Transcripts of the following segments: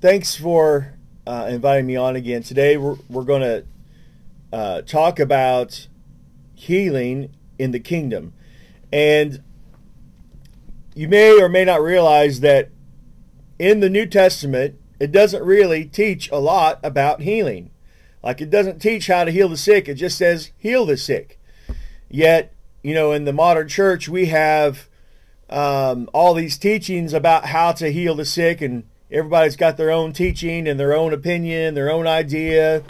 thanks for uh, inviting me on again. Today we're, we're going to uh, talk about healing in the kingdom. And you may or may not realize that in the New Testament, it doesn't really teach a lot about healing. Like it doesn't teach how to heal the sick, it just says heal the sick. Yet, you know, in the modern church, we have um, all these teachings about how to heal the sick, and everybody's got their own teaching and their own opinion, their own idea,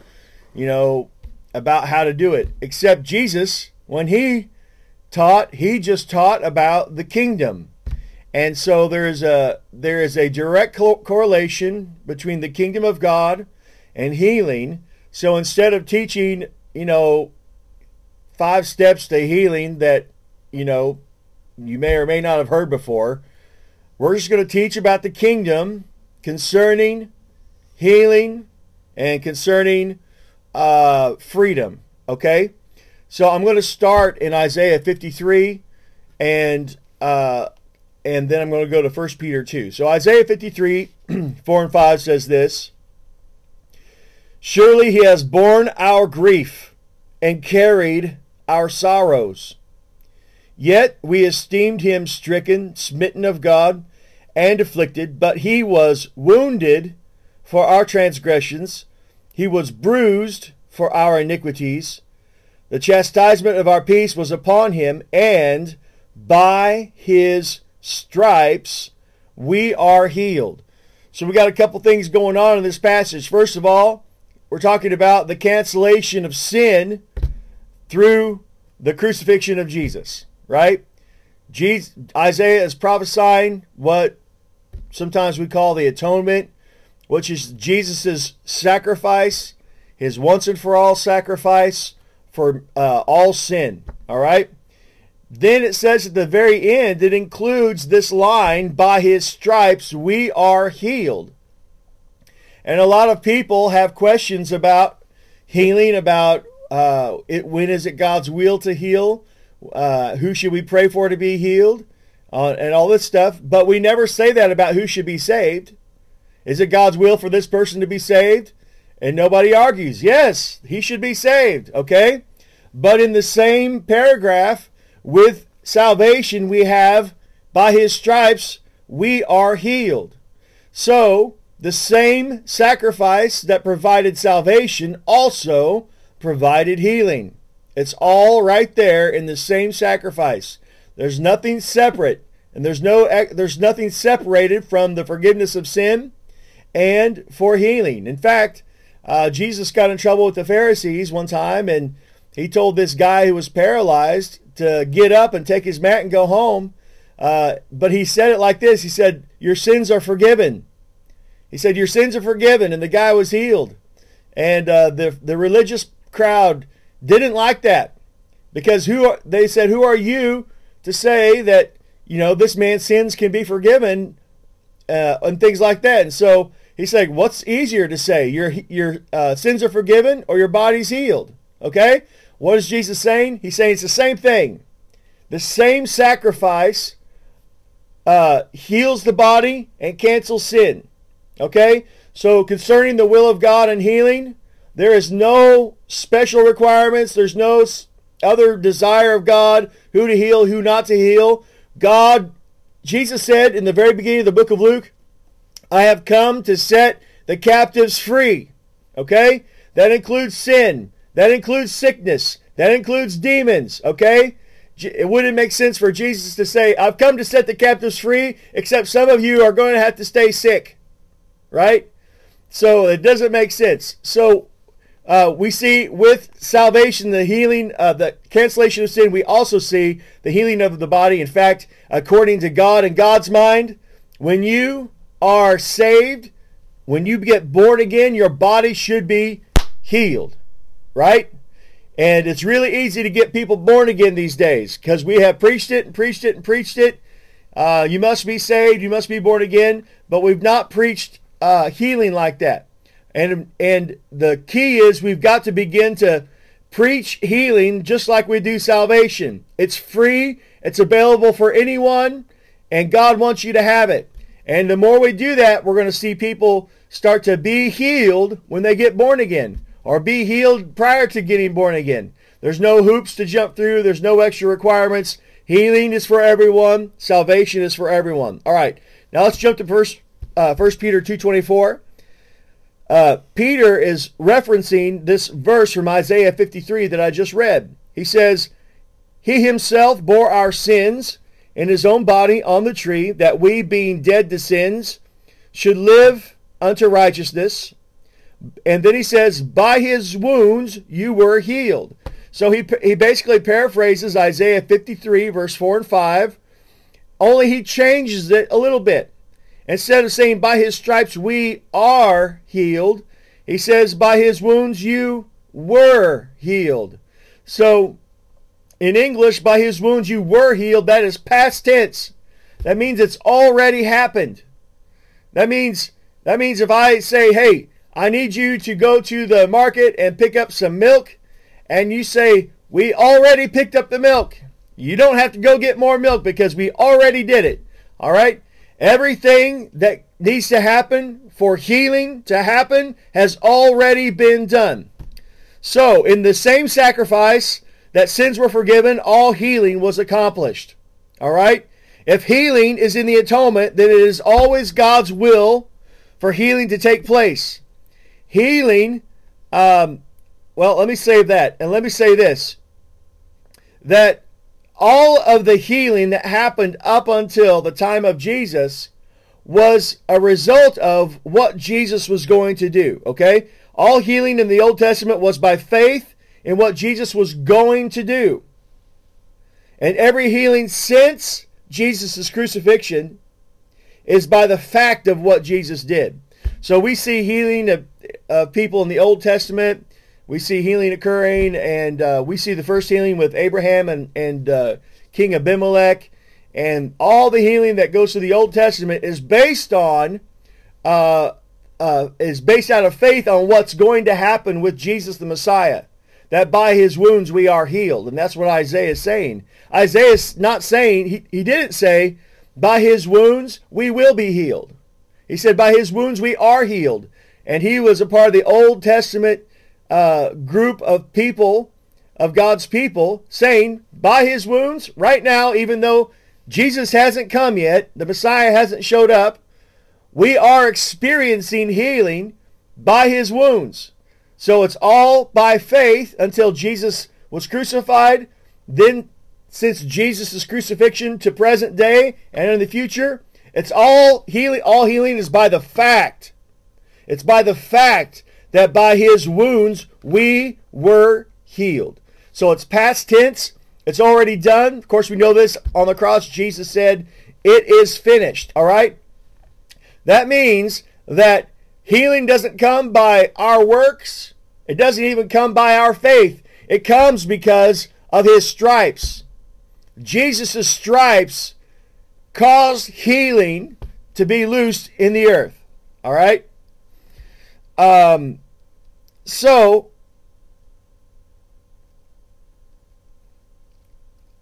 you know, about how to do it. Except Jesus, when he taught, he just taught about the kingdom. And so there is a there is a direct co- correlation between the kingdom of God and healing. So instead of teaching, you know, five steps to healing that, you know, you may or may not have heard before, we're just going to teach about the kingdom concerning healing and concerning uh, freedom. Okay? So I'm going to start in Isaiah 53 and uh, and then I'm going to go to 1 Peter 2. So Isaiah 53, 4 and 5 says this Surely he has borne our grief and carried our sorrows. Yet we esteemed him stricken, smitten of God, and afflicted, but he was wounded for our transgressions, he was bruised for our iniquities. The chastisement of our peace was upon him, and by his stripes we are healed. So we got a couple things going on in this passage. First of all, we're talking about the cancellation of sin through the crucifixion of Jesus, right? Jesus, Isaiah is prophesying what sometimes we call the atonement, which is Jesus' sacrifice, his once and for all sacrifice for uh, all sin. All right? Then it says at the very end, it includes this line, by his stripes we are healed. And a lot of people have questions about healing, about uh, it, when is it God's will to heal? Uh, who should we pray for to be healed? Uh, and all this stuff. But we never say that about who should be saved. Is it God's will for this person to be saved? And nobody argues. Yes, he should be saved. Okay? But in the same paragraph, with salvation, we have by his stripes we are healed. So, the same sacrifice that provided salvation also provided healing. It's all right there in the same sacrifice. There's nothing separate, and there's no there's nothing separated from the forgiveness of sin and for healing. In fact, uh, Jesus got in trouble with the Pharisees one time, and he told this guy who was paralyzed to get up and take his mat and go home. Uh, but he said it like this: He said, "Your sins are forgiven." He said, "Your sins are forgiven," and the guy was healed. And uh, the the religious crowd didn't like that because who are, they said, "Who are you to say that you know this man's sins can be forgiven uh, and things like that?" And so he's like, "What's easier to say? Your your uh, sins are forgiven or your body's healed?" Okay, what is Jesus saying? He's saying it's the same thing. The same sacrifice uh, heals the body and cancels sin. Okay, so concerning the will of God and healing, there is no special requirements. There's no other desire of God who to heal, who not to heal. God, Jesus said in the very beginning of the book of Luke, I have come to set the captives free. Okay? That includes sin. That includes sickness. That includes demons. Okay? It wouldn't make sense for Jesus to say, I've come to set the captives free, except some of you are going to have to stay sick. Right? So it doesn't make sense. So uh, we see with salvation the healing, uh, the cancellation of sin. We also see the healing of the body. In fact, according to God and God's mind, when you are saved, when you get born again, your body should be healed, right? And it's really easy to get people born again these days because we have preached it and preached it and preached it. Uh, you must be saved, you must be born again, but we've not preached uh, healing like that. And and the key is we've got to begin to preach healing just like we do salvation. It's free, it's available for anyone, and God wants you to have it. And the more we do that, we're going to see people start to be healed when they get born again or be healed prior to getting born again. There's no hoops to jump through. There's no extra requirements. Healing is for everyone. Salvation is for everyone. All right. Now let's jump to first, uh, 1 Peter 2.24. Uh, Peter is referencing this verse from Isaiah 53 that I just read. He says, He himself bore our sins in his own body on the tree, that we, being dead to sins, should live unto righteousness. And then he says, By his wounds you were healed. So he, he basically paraphrases Isaiah 53, verse 4 and 5, only he changes it a little bit. Instead of saying, by his stripes we are healed, he says, by his wounds you were healed. So, in English, by his wounds you were healed, that is past tense. That means it's already happened. That means that means if I say, "Hey, I need you to go to the market and pick up some milk," and you say, "We already picked up the milk." You don't have to go get more milk because we already did it. All right? Everything that needs to happen for healing to happen has already been done. So, in the same sacrifice that sins were forgiven, all healing was accomplished. All right? If healing is in the atonement, then it is always God's will for healing to take place. Healing, um, well, let me say that. And let me say this that all of the healing that happened up until the time of Jesus was a result of what Jesus was going to do. Okay? All healing in the Old Testament was by faith in what Jesus was going to do. And every healing since Jesus' crucifixion is by the fact of what Jesus did. So we see healing of, of people in the Old Testament we see healing occurring, and uh, we see the first healing with Abraham and, and uh, King Abimelech. And all the healing that goes to the Old Testament is based on, uh, uh, is based out of faith on what's going to happen with Jesus the Messiah. That by his wounds we are healed. And that's what Isaiah is saying. Isaiah is not saying, he, he didn't say, by his wounds we will be healed. He said, by his wounds we are healed. And he was a part of the Old Testament uh, group of people, of God's people, saying, by his wounds, right now, even though Jesus hasn't come yet, the Messiah hasn't showed up, we are experiencing healing by his wounds. So it's all by faith until Jesus was crucified. Then, since Jesus' crucifixion to present day and in the future, it's all healing. All healing is by the fact. It's by the fact that by his wounds we were healed. So it's past tense. It's already done. Of course, we know this on the cross. Jesus said, It is finished. All right? That means that healing doesn't come by our works, it doesn't even come by our faith. It comes because of his stripes. Jesus' stripes caused healing to be loosed in the earth. All right? Um, so,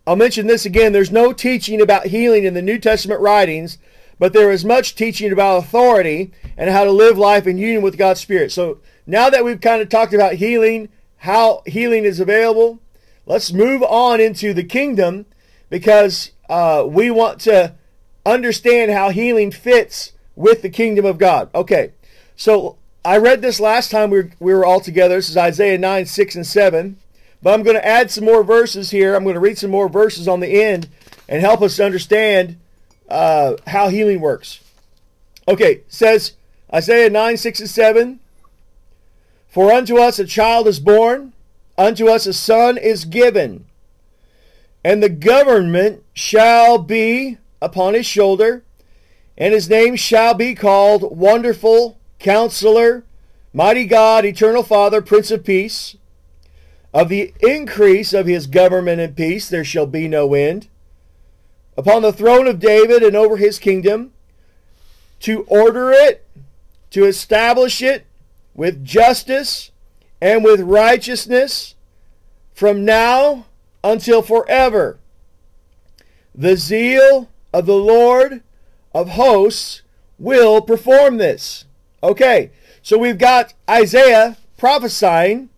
I'll mention this again. There's no teaching about healing in the New Testament writings, but there is much teaching about authority and how to live life in union with God's Spirit. So, now that we've kind of talked about healing, how healing is available, let's move on into the kingdom because uh, we want to understand how healing fits with the kingdom of God. Okay, so I read this last time we were, we were all together. This is Isaiah 9, 6, and 7. But I'm going to add some more verses here. I'm going to read some more verses on the end and help us understand uh, how healing works. Okay, says Isaiah 9, 6, and 7. For unto us a child is born, unto us a son is given, and the government shall be upon his shoulder, and his name shall be called Wonderful Counselor, Mighty God, Eternal Father, Prince of Peace. Of the increase of his government and peace there shall be no end. Upon the throne of David and over his kingdom, to order it, to establish it with justice and with righteousness from now until forever. The zeal of the Lord of hosts will perform this. Okay, so we've got Isaiah prophesying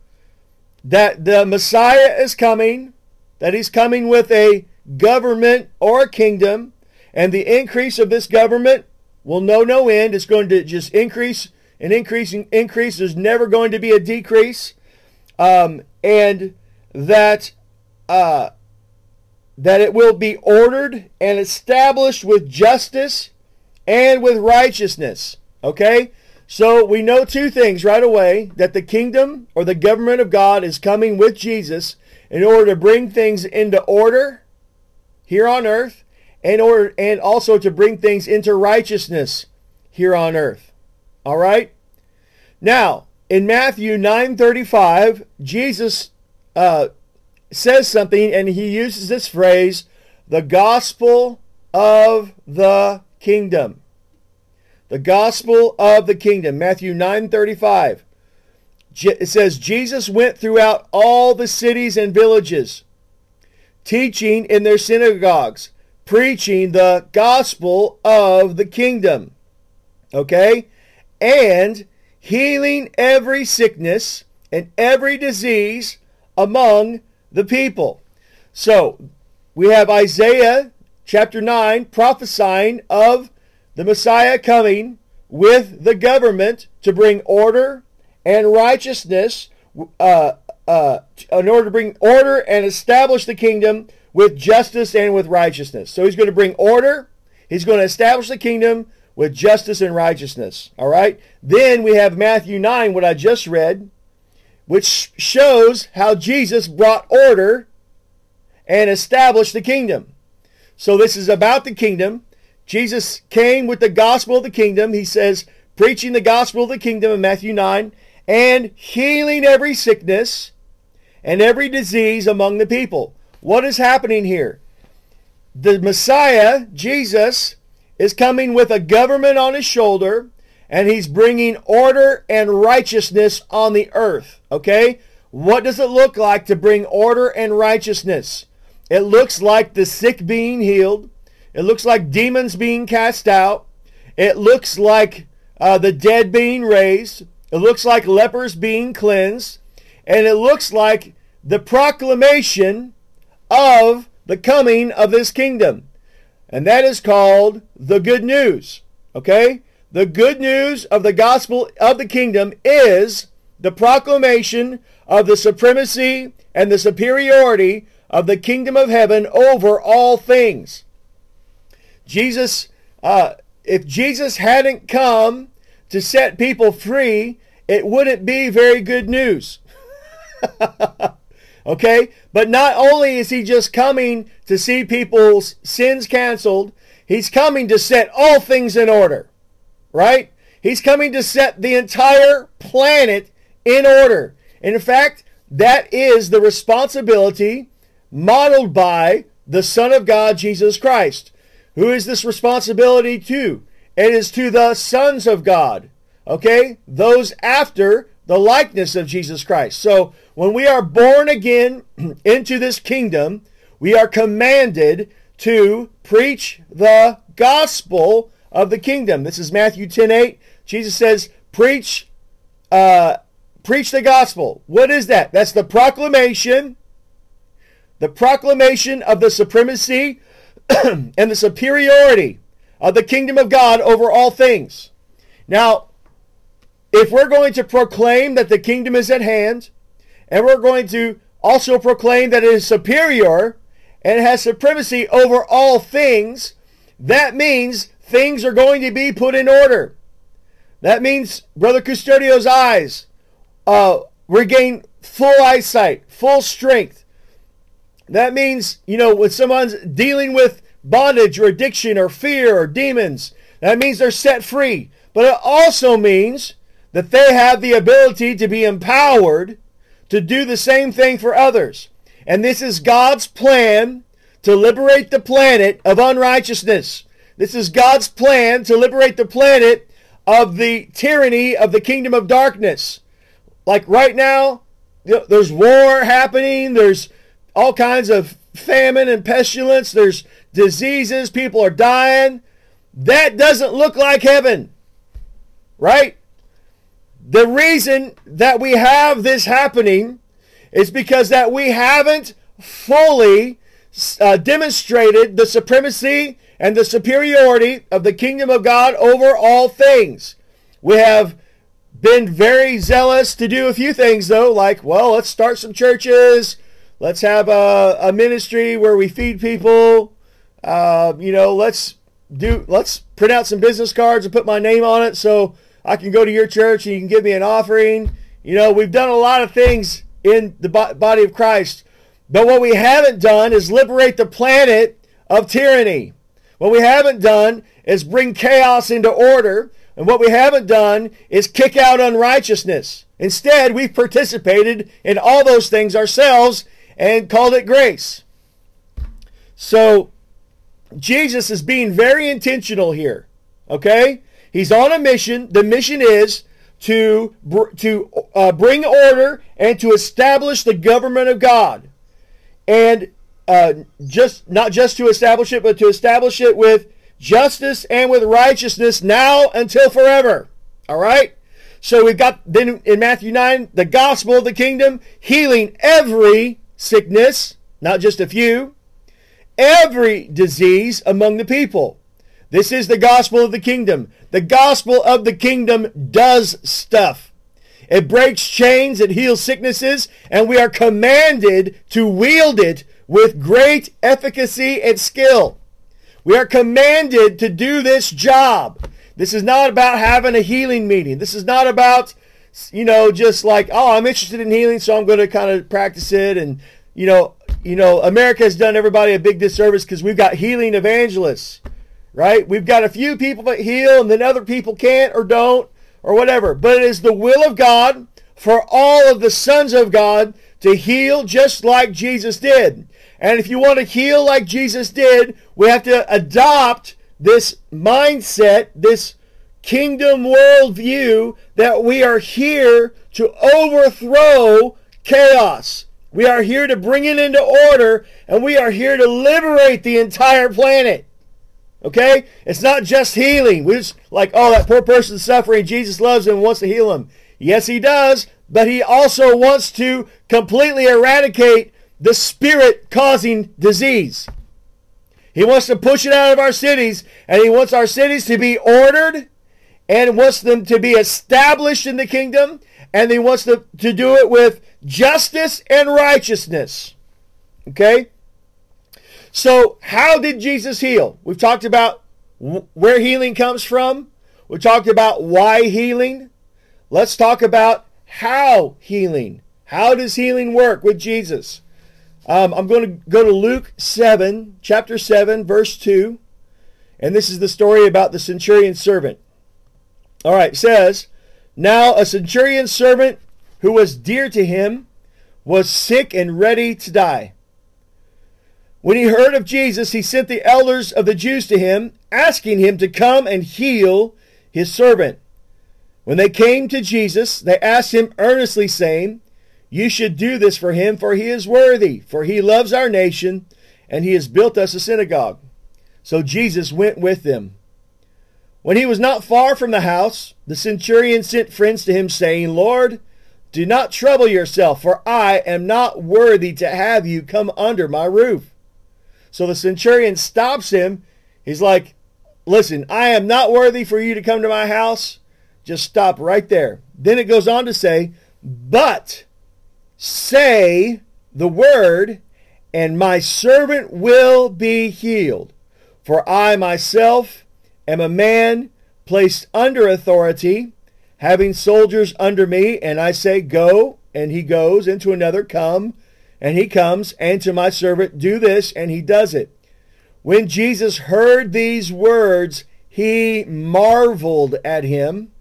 that the Messiah is coming, that he's coming with a government or a kingdom, and the increase of this government will know no end. It's going to just increase and increase and increase. There's never going to be a decrease. Um, and that uh, that it will be ordered and established with justice and with righteousness. Okay? So we know two things right away that the kingdom or the government of God is coming with Jesus in order to bring things into order here on earth in order and also to bring things into righteousness here on earth. All right? Now, in Matthew 9:35, Jesus uh, says something and he uses this phrase, the gospel of the kingdom. The gospel of the kingdom. Matthew 9:35. It says Jesus went throughout all the cities and villages, teaching in their synagogues, preaching the gospel of the kingdom. Okay? And healing every sickness and every disease among the people. So, we have Isaiah chapter 9 prophesying of the Messiah coming with the government to bring order and righteousness, uh, uh, in order to bring order and establish the kingdom with justice and with righteousness. So he's going to bring order. He's going to establish the kingdom with justice and righteousness. All right. Then we have Matthew 9, what I just read, which shows how Jesus brought order and established the kingdom. So this is about the kingdom. Jesus came with the gospel of the kingdom. He says, preaching the gospel of the kingdom in Matthew 9 and healing every sickness and every disease among the people. What is happening here? The Messiah, Jesus, is coming with a government on his shoulder and he's bringing order and righteousness on the earth. Okay? What does it look like to bring order and righteousness? It looks like the sick being healed. It looks like demons being cast out. It looks like uh, the dead being raised. It looks like lepers being cleansed. And it looks like the proclamation of the coming of this kingdom. And that is called the good news. Okay? The good news of the gospel of the kingdom is the proclamation of the supremacy and the superiority of the kingdom of heaven over all things. Jesus, uh, if Jesus hadn't come to set people free, it wouldn't be very good news. Okay? But not only is he just coming to see people's sins canceled, he's coming to set all things in order. Right? He's coming to set the entire planet in order. And in fact, that is the responsibility modeled by the Son of God, Jesus Christ. Who is this responsibility to? It is to the sons of God. Okay? Those after the likeness of Jesus Christ. So when we are born again into this kingdom, we are commanded to preach the gospel of the kingdom. This is Matthew 10 8. Jesus says, Preach, uh, preach the gospel. What is that? That's the proclamation, the proclamation of the supremacy and the superiority of the kingdom of God over all things. Now, if we're going to proclaim that the kingdom is at hand, and we're going to also proclaim that it is superior and has supremacy over all things, that means things are going to be put in order. That means Brother Custodio's eyes uh, regain full eyesight, full strength. That means, you know, when someone's dealing with bondage or addiction or fear or demons, that means they're set free. But it also means that they have the ability to be empowered to do the same thing for others. And this is God's plan to liberate the planet of unrighteousness. This is God's plan to liberate the planet of the tyranny of the kingdom of darkness. Like right now, there's war happening, there's all kinds of famine and pestilence, there's diseases, people are dying. That doesn't look like heaven. Right? The reason that we have this happening is because that we haven't fully uh, demonstrated the supremacy and the superiority of the kingdom of God over all things. We have been very zealous to do a few things, though, like, well, let's start some churches. Let's have a, a ministry where we feed people. Uh, you know, let's do let's print out some business cards and put my name on it so I can go to your church and you can give me an offering. You know, we've done a lot of things in the body of Christ, but what we haven't done is liberate the planet of tyranny. What we haven't done is bring chaos into order. And what we haven't done is kick out unrighteousness. Instead, we've participated in all those things ourselves and called it grace. So, Jesus is being very intentional here. Okay? He's on a mission. The mission is to, to uh, bring order and to establish the government of God. And uh, just not just to establish it, but to establish it with justice and with righteousness now until forever. All right? So we've got then in Matthew 9, the gospel of the kingdom, healing every sickness, not just a few, every disease among the people. This is the gospel of the kingdom. The gospel of the kingdom does stuff. It breaks chains, it heals sicknesses, and we are commanded to wield it with great efficacy and skill. We are commanded to do this job. This is not about having a healing meeting. This is not about, you know, just like, oh, I'm interested in healing, so I'm going to kind of practice it. And, you know, you know, America has done everybody a big disservice because we've got healing evangelists, right? We've got a few people that heal and then other people can't or don't or whatever. But it is the will of God for all of the sons of God to heal just like Jesus did. And if you want to heal like Jesus did, we have to adopt this mindset, this kingdom worldview that we are here to overthrow chaos. We are here to bring it into order, and we are here to liberate the entire planet. Okay? It's not just healing. We're just like, oh, that poor person's suffering. Jesus loves him and wants to heal him. Yes, he does, but he also wants to completely eradicate the spirit causing disease. He wants to push it out of our cities, and he wants our cities to be ordered and wants them to be established in the kingdom, and he wants to, to do it with justice and righteousness. Okay? So, how did Jesus heal? We've talked about where healing comes from. We talked about why healing. Let's talk about how healing. How does healing work with Jesus? Um, I'm going to go to Luke 7, chapter 7, verse 2. And this is the story about the centurion servant. All right, says, Now a centurion servant who was dear to him was sick and ready to die. When he heard of Jesus, he sent the elders of the Jews to him, asking him to come and heal his servant. When they came to Jesus, they asked him earnestly, saying, you should do this for him, for he is worthy, for he loves our nation, and he has built us a synagogue. So Jesus went with them. When he was not far from the house, the centurion sent friends to him, saying, Lord, do not trouble yourself, for I am not worthy to have you come under my roof. So the centurion stops him. He's like, Listen, I am not worthy for you to come to my house. Just stop right there. Then it goes on to say, But Say the word, and my servant will be healed. For I myself am a man placed under authority, having soldiers under me, and I say, Go, and he goes, and to another, Come, and he comes, and to my servant, Do this, and he does it. When Jesus heard these words, he marveled at him,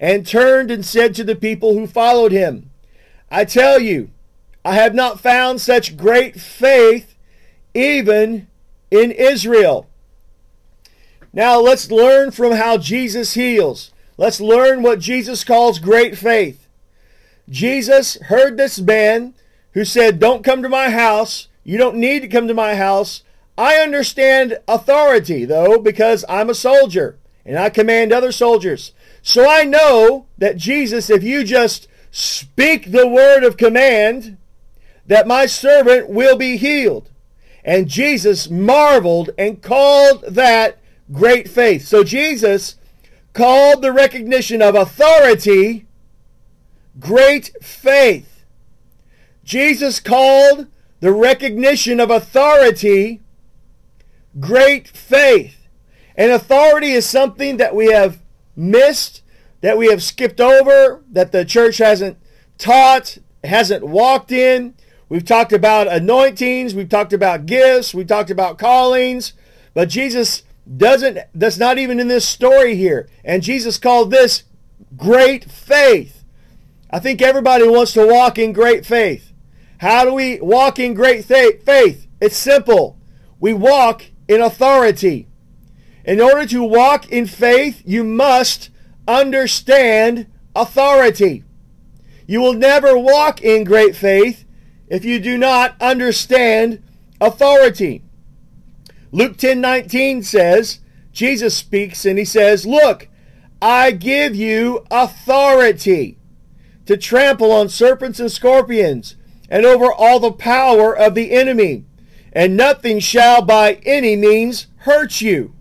and turned and said to the people who followed him, I tell you, I have not found such great faith even in Israel. Now let's learn from how Jesus heals. Let's learn what Jesus calls great faith. Jesus heard this man who said, Don't come to my house. You don't need to come to my house. I understand authority, though, because I'm a soldier and I command other soldiers. So I know that Jesus, if you just speak the word of command, that my servant will be healed. And Jesus marveled and called that great faith. So Jesus called the recognition of authority great faith. Jesus called the recognition of authority great faith. And authority is something that we have missed, that we have skipped over, that the church hasn't taught, hasn't walked in. We've talked about anointings, we've talked about gifts, we've talked about callings, but Jesus doesn't that's not even in this story here. And Jesus called this great faith. I think everybody wants to walk in great faith. How do we walk in great faith? It's simple. We walk in authority. In order to walk in faith, you must understand authority. You will never walk in great faith if you do not understand authority. Luke 10:19 says, Jesus speaks and he says, "Look, I give you authority to trample on serpents and scorpions and over all the power of the enemy, and nothing shall by any means hurt you."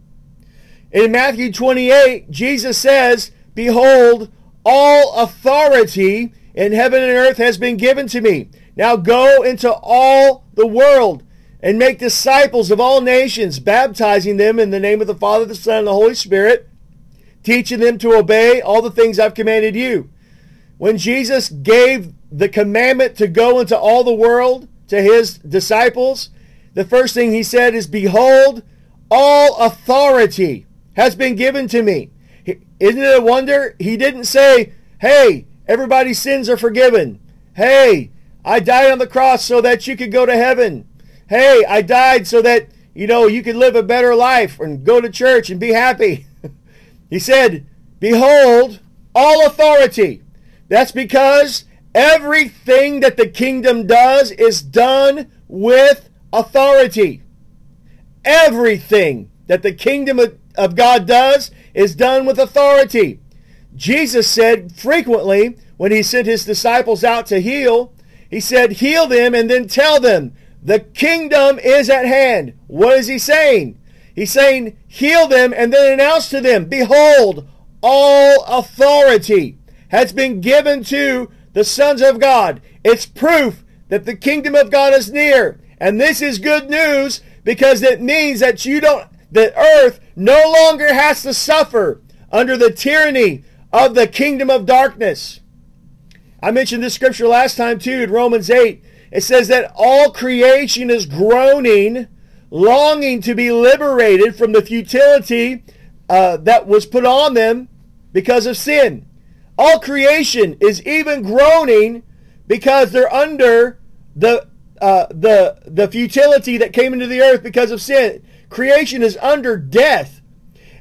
In Matthew 28, Jesus says, Behold, all authority in heaven and earth has been given to me. Now go into all the world and make disciples of all nations, baptizing them in the name of the Father, the Son, and the Holy Spirit, teaching them to obey all the things I've commanded you. When Jesus gave the commandment to go into all the world to his disciples, the first thing he said is, Behold, all authority has been given to me. Isn't it a wonder? He didn't say, hey, everybody's sins are forgiven. Hey, I died on the cross so that you could go to heaven. Hey, I died so that, you know, you could live a better life and go to church and be happy. he said, behold, all authority. That's because everything that the kingdom does is done with authority. Everything that the kingdom of of God does is done with authority. Jesus said frequently when he sent his disciples out to heal, he said, Heal them and then tell them, the kingdom is at hand. What is he saying? He's saying, Heal them and then announce to them, Behold, all authority has been given to the sons of God. It's proof that the kingdom of God is near. And this is good news because it means that you don't the earth no longer has to suffer under the tyranny of the kingdom of darkness. I mentioned this scripture last time too in Romans 8. It says that all creation is groaning, longing to be liberated from the futility uh, that was put on them because of sin. All creation is even groaning because they're under the uh, the the futility that came into the earth because of sin. Creation is under death.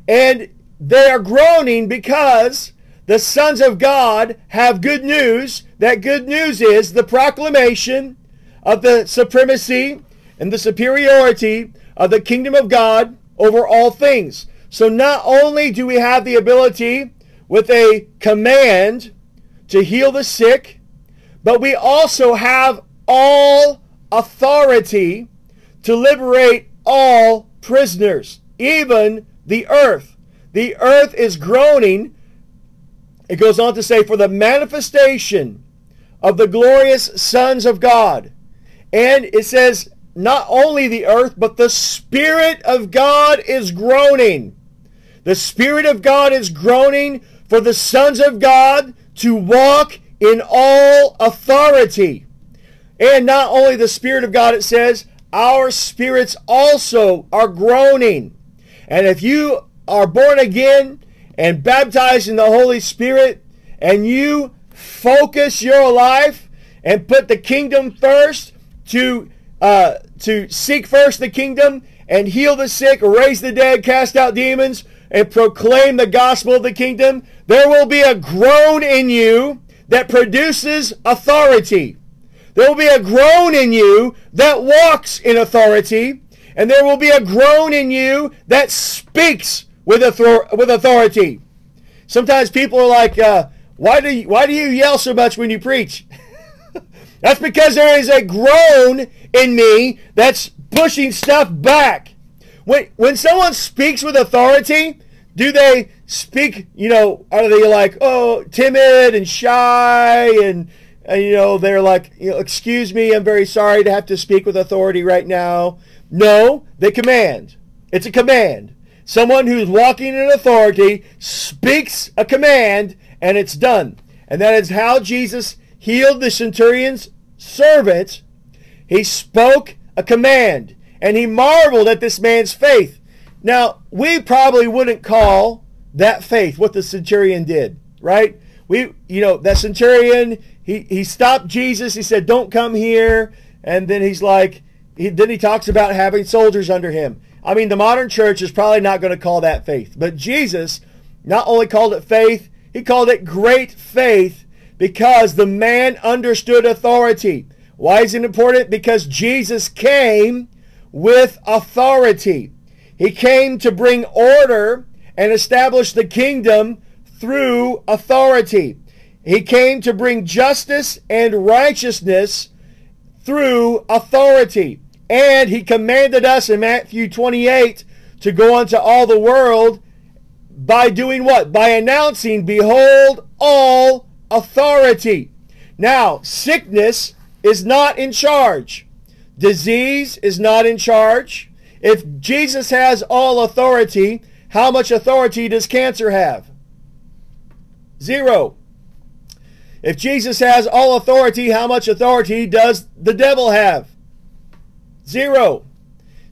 And they are groaning because the sons of God have good news. That good news is the proclamation of the supremacy and the superiority of the kingdom of God over all things. So not only do we have the ability with a command to heal the sick, but we also have all authority to liberate all prisoners, even the earth. The earth is groaning. It goes on to say, for the manifestation of the glorious sons of God. And it says, not only the earth, but the Spirit of God is groaning. The Spirit of God is groaning for the sons of God to walk in all authority. And not only the Spirit of God, it says, our spirits also are groaning. And if you are born again and baptized in the Holy Spirit and you focus your life and put the kingdom first to uh, to seek first the kingdom and heal the sick, raise the dead, cast out demons, and proclaim the gospel of the kingdom, there will be a groan in you that produces authority. There will be a groan in you that walks in authority. and there will be a groan in you that speaks with, with authority. Sometimes people are like, uh, why, do you, why do you yell so much when you preach? That's because there is a groan in me that's pushing stuff back. When, when someone speaks with authority, do they speak, you know, are they like, oh, timid and shy and, and you know, they're like, you know, excuse me, I'm very sorry to have to speak with authority right now. No, they command. It's a command. Someone who's walking in authority speaks a command and it's done. And that is how Jesus healed the centurion's servant. He spoke a command and he marveled at this man's faith. Now, we probably wouldn't call that faith what the centurion did, right? We, you know, that centurion, he, he stopped Jesus. He said, don't come here. And then he's like, he, then he talks about having soldiers under him. I mean, the modern church is probably not going to call that faith. But Jesus not only called it faith, he called it great faith because the man understood authority. Why is it important? Because Jesus came with authority. He came to bring order and establish the kingdom through authority. He came to bring justice and righteousness through authority. And he commanded us in Matthew 28 to go unto all the world by doing what? By announcing, Behold, all authority. Now, sickness is not in charge. Disease is not in charge. If Jesus has all authority, how much authority does cancer have? Zero. If Jesus has all authority, how much authority does the devil have? Zero.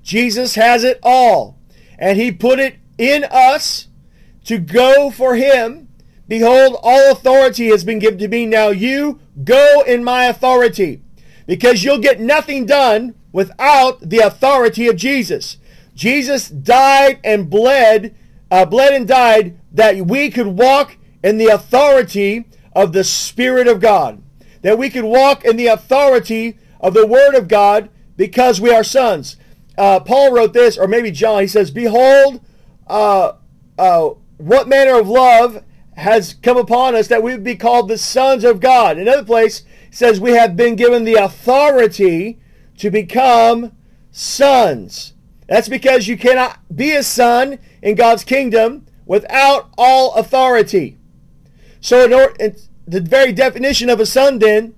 Jesus has it all. And he put it in us to go for him. Behold, all authority has been given to me. Now you go in my authority because you'll get nothing done without the authority of Jesus. Jesus died and bled, uh, bled and died that we could walk in the authority of the Spirit of God, that we could walk in the authority of the Word of God because we are sons. Uh, Paul wrote this, or maybe John, he says, Behold, uh, uh, what manner of love has come upon us that we would be called the sons of God. Another place says we have been given the authority to become sons. That's because you cannot be a son in God's kingdom without all authority. So, in order, the very definition of a son then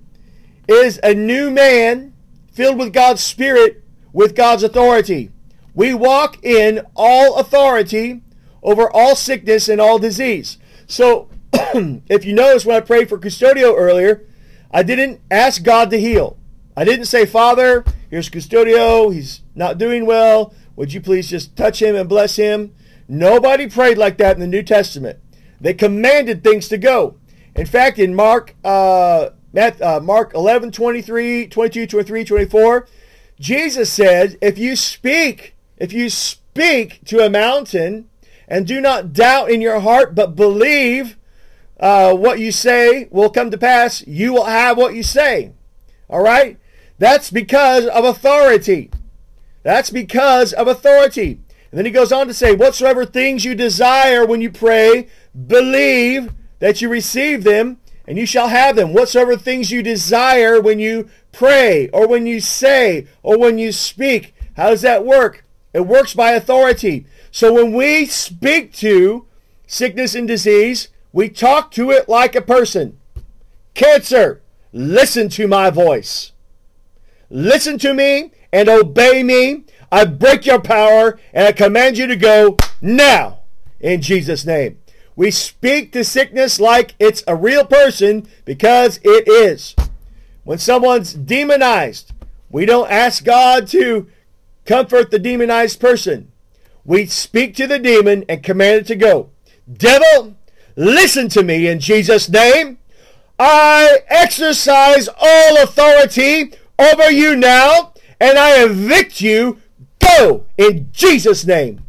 is a new man filled with God's Spirit with God's authority. We walk in all authority over all sickness and all disease. So, if you notice when I prayed for Custodio earlier, I didn't ask God to heal. I didn't say, Father, here's Custodio. He's not doing well. Would you please just touch him and bless him? Nobody prayed like that in the New Testament. They commanded things to go. In fact, in Mark, uh, uh, Mark 11, 23, 22, 23, 24, Jesus said, if you speak, if you speak to a mountain and do not doubt in your heart, but believe uh, what you say will come to pass, you will have what you say. All right? That's because of authority. That's because of authority. And then he goes on to say, Whatsoever things you desire when you pray, believe that you receive them, and you shall have them. Whatsoever things you desire when you pray, or when you say, or when you speak. How does that work? It works by authority. So when we speak to sickness and disease, we talk to it like a person. Cancer, listen to my voice. Listen to me and obey me. I break your power and I command you to go now in Jesus' name. We speak to sickness like it's a real person because it is. When someone's demonized, we don't ask God to comfort the demonized person. We speak to the demon and command it to go. Devil, Listen to me in Jesus' name. I exercise all authority over you now, and I evict you. Go in Jesus' name.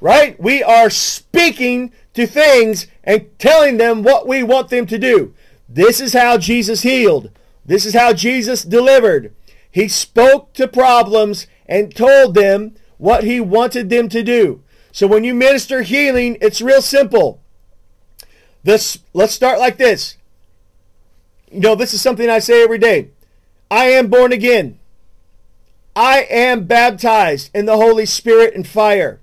Right? We are speaking to things and telling them what we want them to do. This is how Jesus healed. This is how Jesus delivered. He spoke to problems and told them what he wanted them to do. So when you minister healing, it's real simple. This let's start like this. You know, this is something I say every day. I am born again. I am baptized in the Holy Spirit and fire.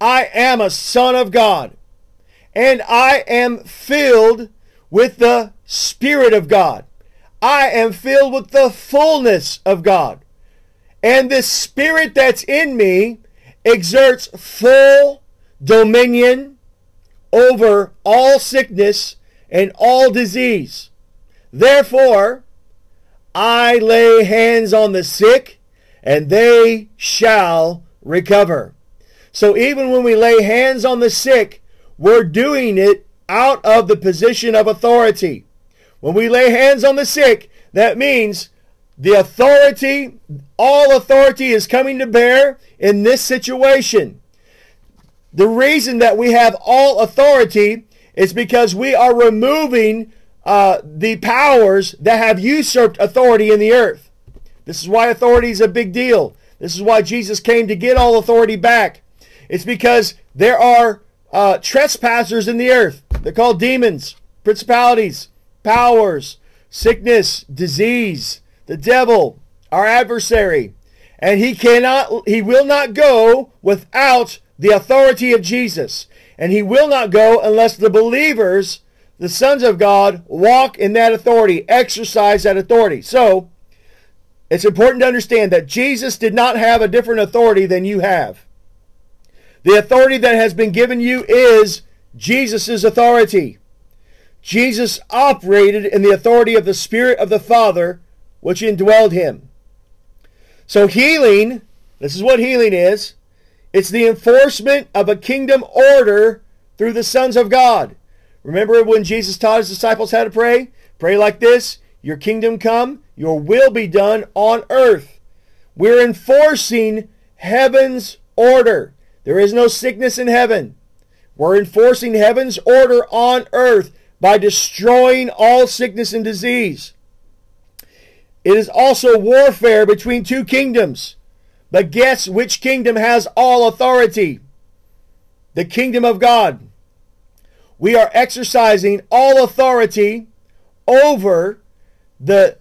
I am a son of God. And I am filled with the Spirit of God. I am filled with the fullness of God. And the Spirit that's in me exerts full dominion over all sickness and all disease. Therefore, I lay hands on the sick, and they shall recover. So even when we lay hands on the sick, we're doing it out of the position of authority. When we lay hands on the sick, that means the authority, all authority is coming to bear in this situation. The reason that we have all authority is because we are removing uh, the powers that have usurped authority in the earth. This is why authority is a big deal. This is why Jesus came to get all authority back. It's because there are uh, trespassers in the earth. They're called demons, principalities, powers, sickness, disease, the devil, our adversary. And he cannot, he will not go without the authority of Jesus. And he will not go unless the believers, the sons of God, walk in that authority, exercise that authority. So, it's important to understand that Jesus did not have a different authority than you have. The authority that has been given you is Jesus' authority. Jesus operated in the authority of the Spirit of the Father, which indwelled him. So, healing, this is what healing is it's the enforcement of a kingdom order through the sons of God. Remember when Jesus taught his disciples how to pray? Pray like this Your kingdom come, your will be done on earth. We're enforcing heaven's order. There is no sickness in heaven. We're enforcing heaven's order on earth by destroying all sickness and disease. It is also warfare between two kingdoms. But guess which kingdom has all authority? The kingdom of God. We are exercising all authority over the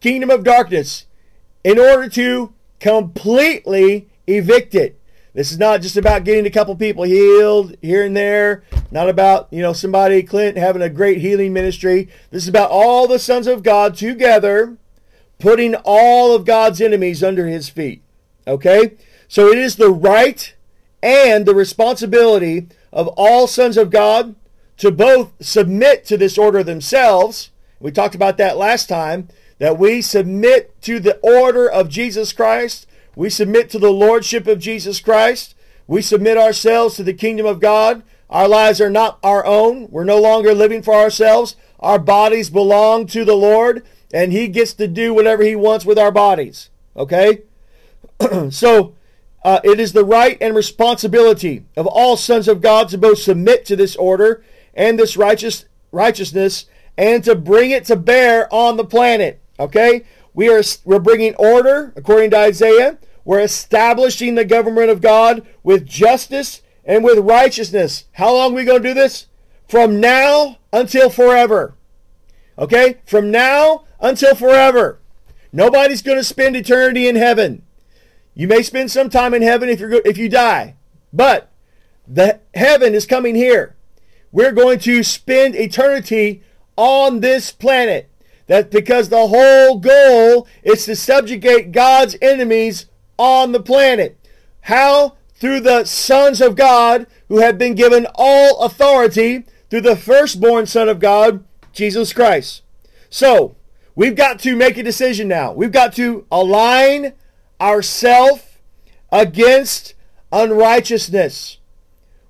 kingdom of darkness in order to completely evict it. This is not just about getting a couple people healed here and there, not about, you know, somebody, Clint, having a great healing ministry. This is about all the sons of God together, putting all of God's enemies under his feet. Okay? So it is the right and the responsibility of all sons of God to both submit to this order themselves. We talked about that last time, that we submit to the order of Jesus Christ we submit to the lordship of Jesus Christ. We submit ourselves to the kingdom of God. Our lives are not our own. We're no longer living for ourselves. Our bodies belong to the Lord, and He gets to do whatever He wants with our bodies. Okay? so, uh, it is the right and responsibility of all sons of God to both submit to this order and this righteous righteousness and to bring it to bear on the planet. Okay? We are we're bringing order according to Isaiah. We're establishing the government of God with justice and with righteousness. How long are we going to do this? From now until forever. Okay? From now until forever. Nobody's going to spend eternity in heaven. You may spend some time in heaven if you if you die. But the heaven is coming here. We're going to spend eternity on this planet. That because the whole goal is to subjugate God's enemies on the planet. How? Through the sons of God who have been given all authority through the firstborn Son of God, Jesus Christ. So, we've got to make a decision now. We've got to align ourselves against unrighteousness.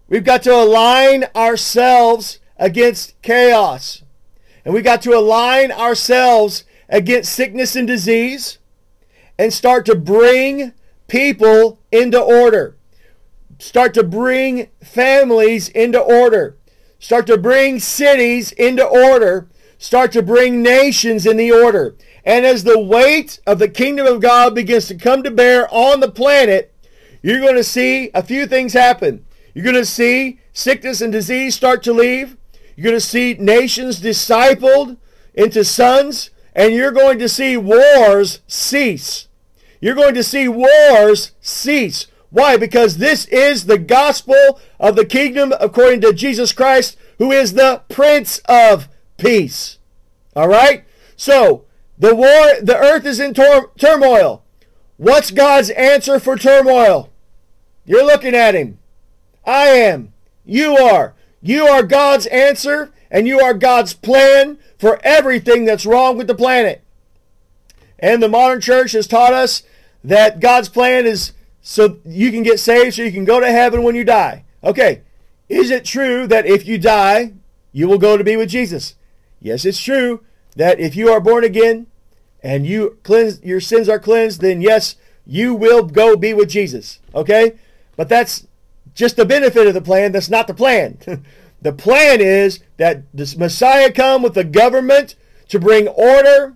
We've got to align ourselves against chaos. And we've got to align ourselves against sickness and disease and start to bring people into order. Start to bring families into order. Start to bring cities into order. Start to bring nations in the order. And as the weight of the kingdom of God begins to come to bear on the planet, you're going to see a few things happen. You're going to see sickness and disease start to leave. You're going to see nations discipled into sons, and you're going to see wars cease. You're going to see wars cease. Why? Because this is the gospel of the kingdom according to Jesus Christ, who is the Prince of Peace. All right? So, the war, the earth is in tor- turmoil. What's God's answer for turmoil? You're looking at him. I am. You are. You are God's answer and you are God's plan for everything that's wrong with the planet. And the modern church has taught us that God's plan is so you can get saved so you can go to heaven when you die. Okay, is it true that if you die, you will go to be with Jesus? Yes, it's true that if you are born again and you cleanse your sins are cleansed, then yes, you will go be with Jesus. Okay? But that's just the benefit of the plan. That's not the plan. the plan is that the Messiah come with the government to bring order,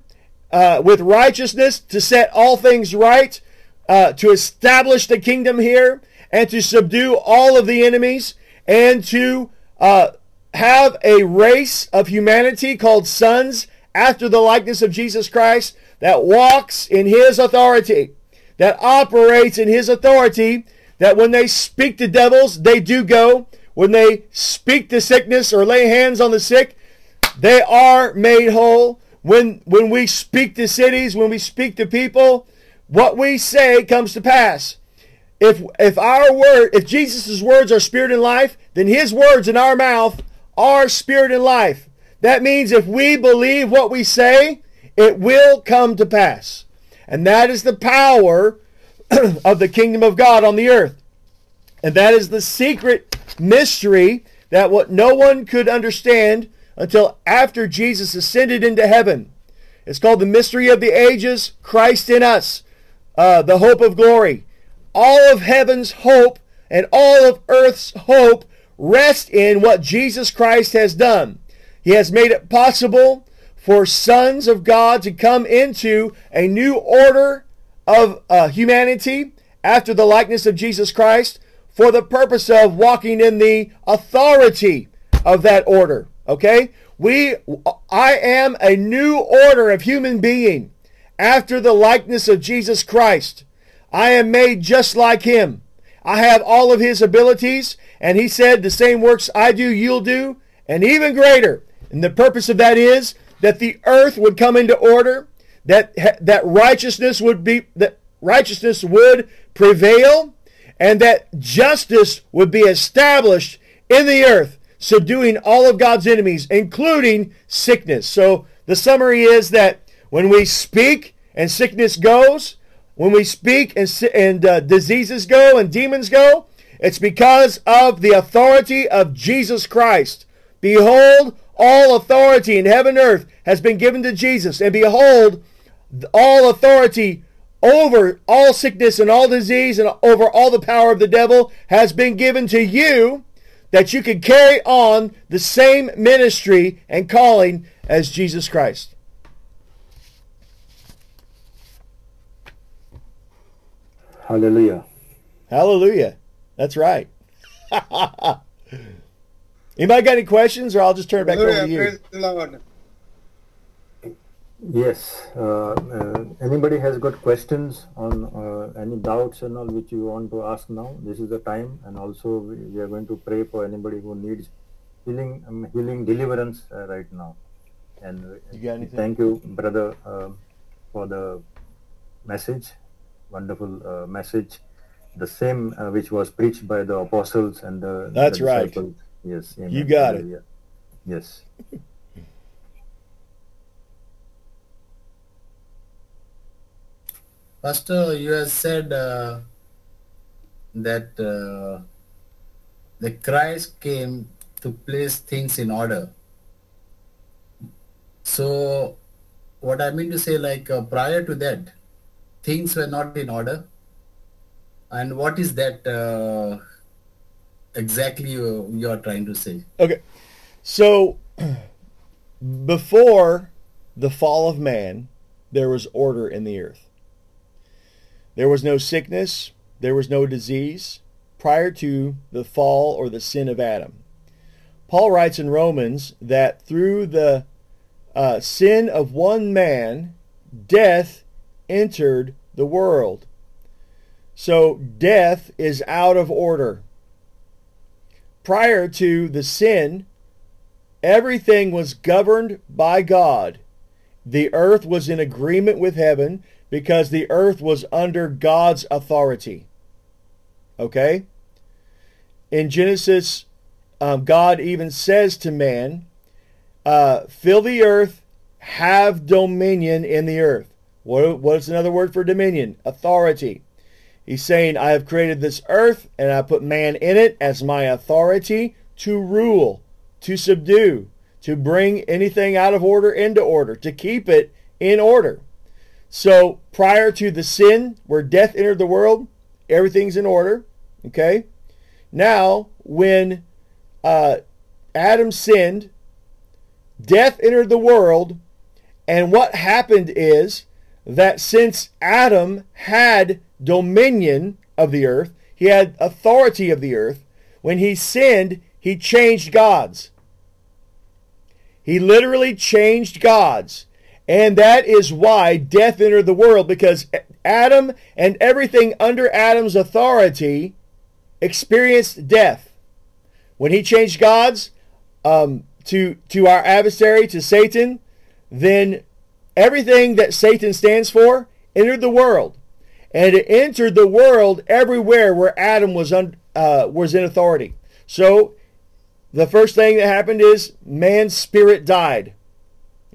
uh, with righteousness, to set all things right, uh, to establish the kingdom here, and to subdue all of the enemies, and to uh, have a race of humanity called sons after the likeness of Jesus Christ that walks in his authority, that operates in his authority, that when they speak to devils, they do go. When they speak to sickness or lay hands on the sick, they are made whole. When, when we speak to cities, when we speak to people, what we say comes to pass. If, if our word, if Jesus' words are spirit and life, then his words in our mouth are spirit and life. That means if we believe what we say, it will come to pass. And that is the power of the kingdom of God on the earth. And that is the secret mystery that what no one could understand until after Jesus ascended into heaven. It's called the mystery of the ages, Christ in us, uh, the hope of glory. All of heaven's hope and all of earth's hope rest in what Jesus Christ has done. He has made it possible for sons of God to come into a new order of uh, humanity after the likeness of Jesus Christ for the purpose of walking in the authority of that order. Okay? We I am a new order of human being after the likeness of Jesus Christ. I am made just like him. I have all of his abilities and he said the same works I do you'll do and even greater. And the purpose of that is that the earth would come into order, that that righteousness would be that righteousness would prevail, and that justice would be established in the earth, subduing all of God's enemies, including sickness. So the summary is that when we speak and sickness goes, when we speak and, and uh, diseases go and demons go, it's because of the authority of Jesus Christ. Behold, all authority in heaven and earth has been given to Jesus. And behold, all authority over all sickness and all disease and over all the power of the devil has been given to you that you can carry on the same ministry and calling as Jesus Christ. Hallelujah. Hallelujah. That's right. Anybody got any questions, or I'll just turn it back over to you. Yes. Uh, uh, anybody has got questions on uh, any doubts and all which you want to ask now? This is the time, and also we, we are going to pray for anybody who needs healing, um, healing deliverance uh, right now. And you thank you, brother, um, for the message. Wonderful uh, message. The same uh, which was preached by the apostles and the. That's the right. Yes. Amen. You got it. Yes. Pastor, you have said uh, that uh, the Christ came to place things in order. So, what I mean to say, like uh, prior to that, things were not in order. And what is that uh, exactly you, you are trying to say? Okay. So before the fall of man, there was order in the earth. There was no sickness, there was no disease prior to the fall or the sin of Adam. Paul writes in Romans that through the uh, sin of one man, death entered the world. So death is out of order. Prior to the sin, everything was governed by God. The earth was in agreement with heaven because the earth was under God's authority. Okay? In Genesis, um, God even says to man, uh, fill the earth, have dominion in the earth. What, what's another word for dominion? Authority. He's saying, I have created this earth and I put man in it as my authority to rule, to subdue, to bring anything out of order into order, to keep it in order. So prior to the sin where death entered the world, everything's in order. Okay? Now, when uh, Adam sinned, death entered the world, and what happened is that since Adam had dominion of the earth, he had authority of the earth, when he sinned, he changed gods. He literally changed gods. And that is why death entered the world, because Adam and everything under Adam's authority experienced death. When he changed gods um, to, to our adversary, to Satan, then everything that Satan stands for entered the world. And it entered the world everywhere where Adam was, un, uh, was in authority. So the first thing that happened is man's spirit died.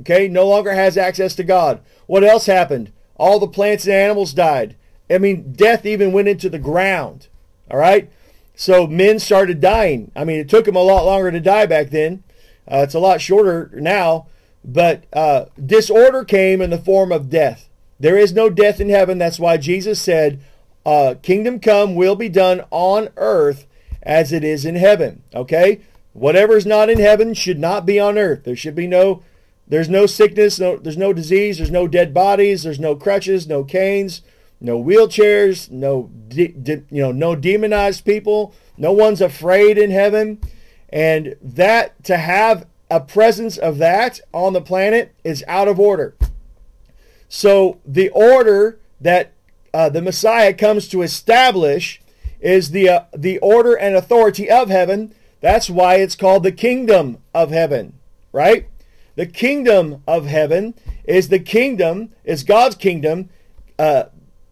Okay, no longer has access to God. What else happened? All the plants and animals died. I mean, death even went into the ground. All right? So men started dying. I mean, it took them a lot longer to die back then. Uh, it's a lot shorter now. But uh, disorder came in the form of death. There is no death in heaven. That's why Jesus said, uh, Kingdom come will be done on earth as it is in heaven. Okay? Whatever's not in heaven should not be on earth. There should be no there's no sickness, no, there's no disease, there's no dead bodies, there's no crutches, no canes, no wheelchairs, no de, de, you know, no demonized people. No one's afraid in heaven. And that to have a presence of that on the planet is out of order. So the order that uh, the Messiah comes to establish is the uh, the order and authority of heaven. That's why it's called the kingdom of heaven, right? The kingdom of heaven is the kingdom, is God's kingdom uh,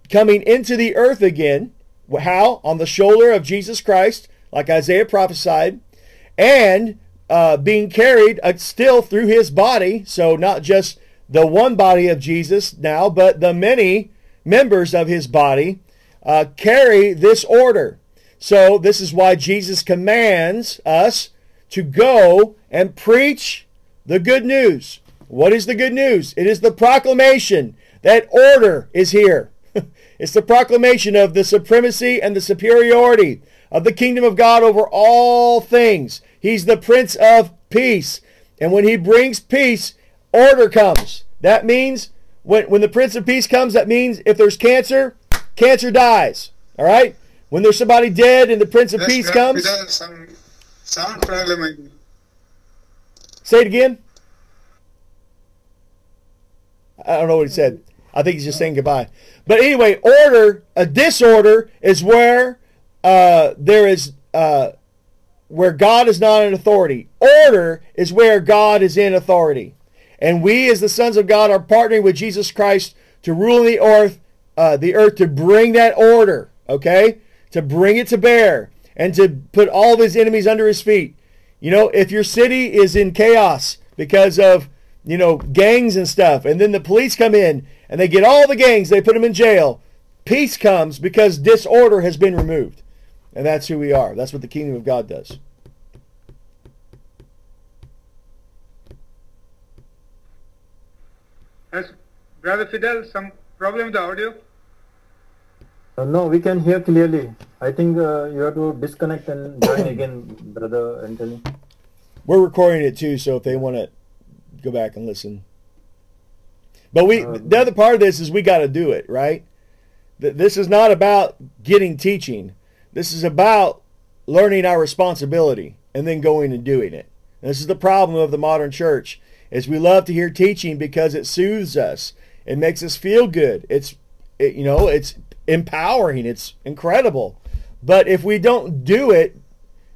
coming into the earth again. How? On the shoulder of Jesus Christ, like Isaiah prophesied, and uh, being carried uh, still through his body. So not just the one body of Jesus now, but the many members of his body uh, carry this order. So this is why Jesus commands us to go and preach the good news. What is the good news? It is the proclamation that order is here. it's the proclamation of the supremacy and the superiority of the kingdom of God over all things. He's the Prince of Peace. And when he brings peace, order comes. That means when, when the Prince of Peace comes, that means if there's cancer, cancer dies. All right? When there's somebody dead and the Prince of Peace comes. Some sound problem, Say it again. I don't know what he said. I think he's just saying goodbye. But anyway, order, a disorder is where uh, there is uh, where God is not in authority. Order is where God is in authority. And we, as the sons of God, are partnering with Jesus Christ to rule the earth, uh, the earth to bring that order. Okay, to bring it to bear and to put all of his enemies under his feet. You know, if your city is in chaos because of, you know, gangs and stuff, and then the police come in and they get all the gangs, they put them in jail, peace comes because disorder has been removed. And that's who we are. That's what the kingdom of God does. Has Brother Fidel some problem with the audio? Uh, no, we can hear clearly. I think uh, you have to disconnect and join again, Brother Anthony. We're recording it too, so if they want to go back and listen. But we, Um, the other part of this is we got to do it, right? this is not about getting teaching. This is about learning our responsibility and then going and doing it. And this is the problem of the modern church is we love to hear teaching because it soothes us. It makes us feel good. It's it, you know, it's empowering. It's incredible. But if we don't do it,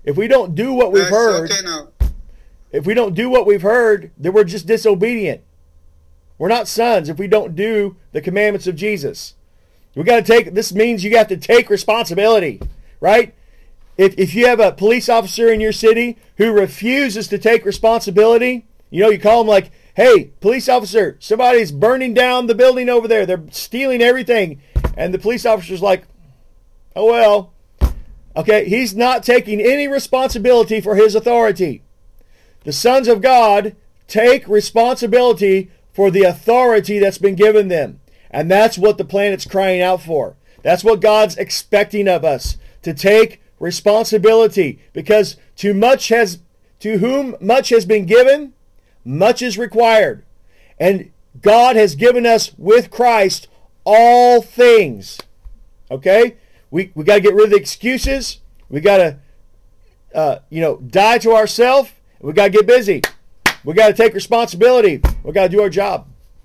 if we don't do what we've That's heard, okay if we don't do what we've heard, then we're just disobedient. We're not sons if we don't do the commandments of Jesus. We got to take this means you got to take responsibility, right? If if you have a police officer in your city who refuses to take responsibility, you know, you call them like, "Hey, police officer, somebody's burning down the building over there. They're stealing everything." And the police officer's like, "Oh well." Okay, he's not taking any responsibility for his authority. The sons of God take responsibility for the authority that's been given them. And that's what the planet's crying out for. That's what God's expecting of us to take responsibility because too much has to whom much has been given, much is required. And God has given us with Christ all things. Okay? We we got to get rid of the excuses. We got to uh, you know, die to ourselves. We got to get busy. We got to take responsibility. We got to do our job.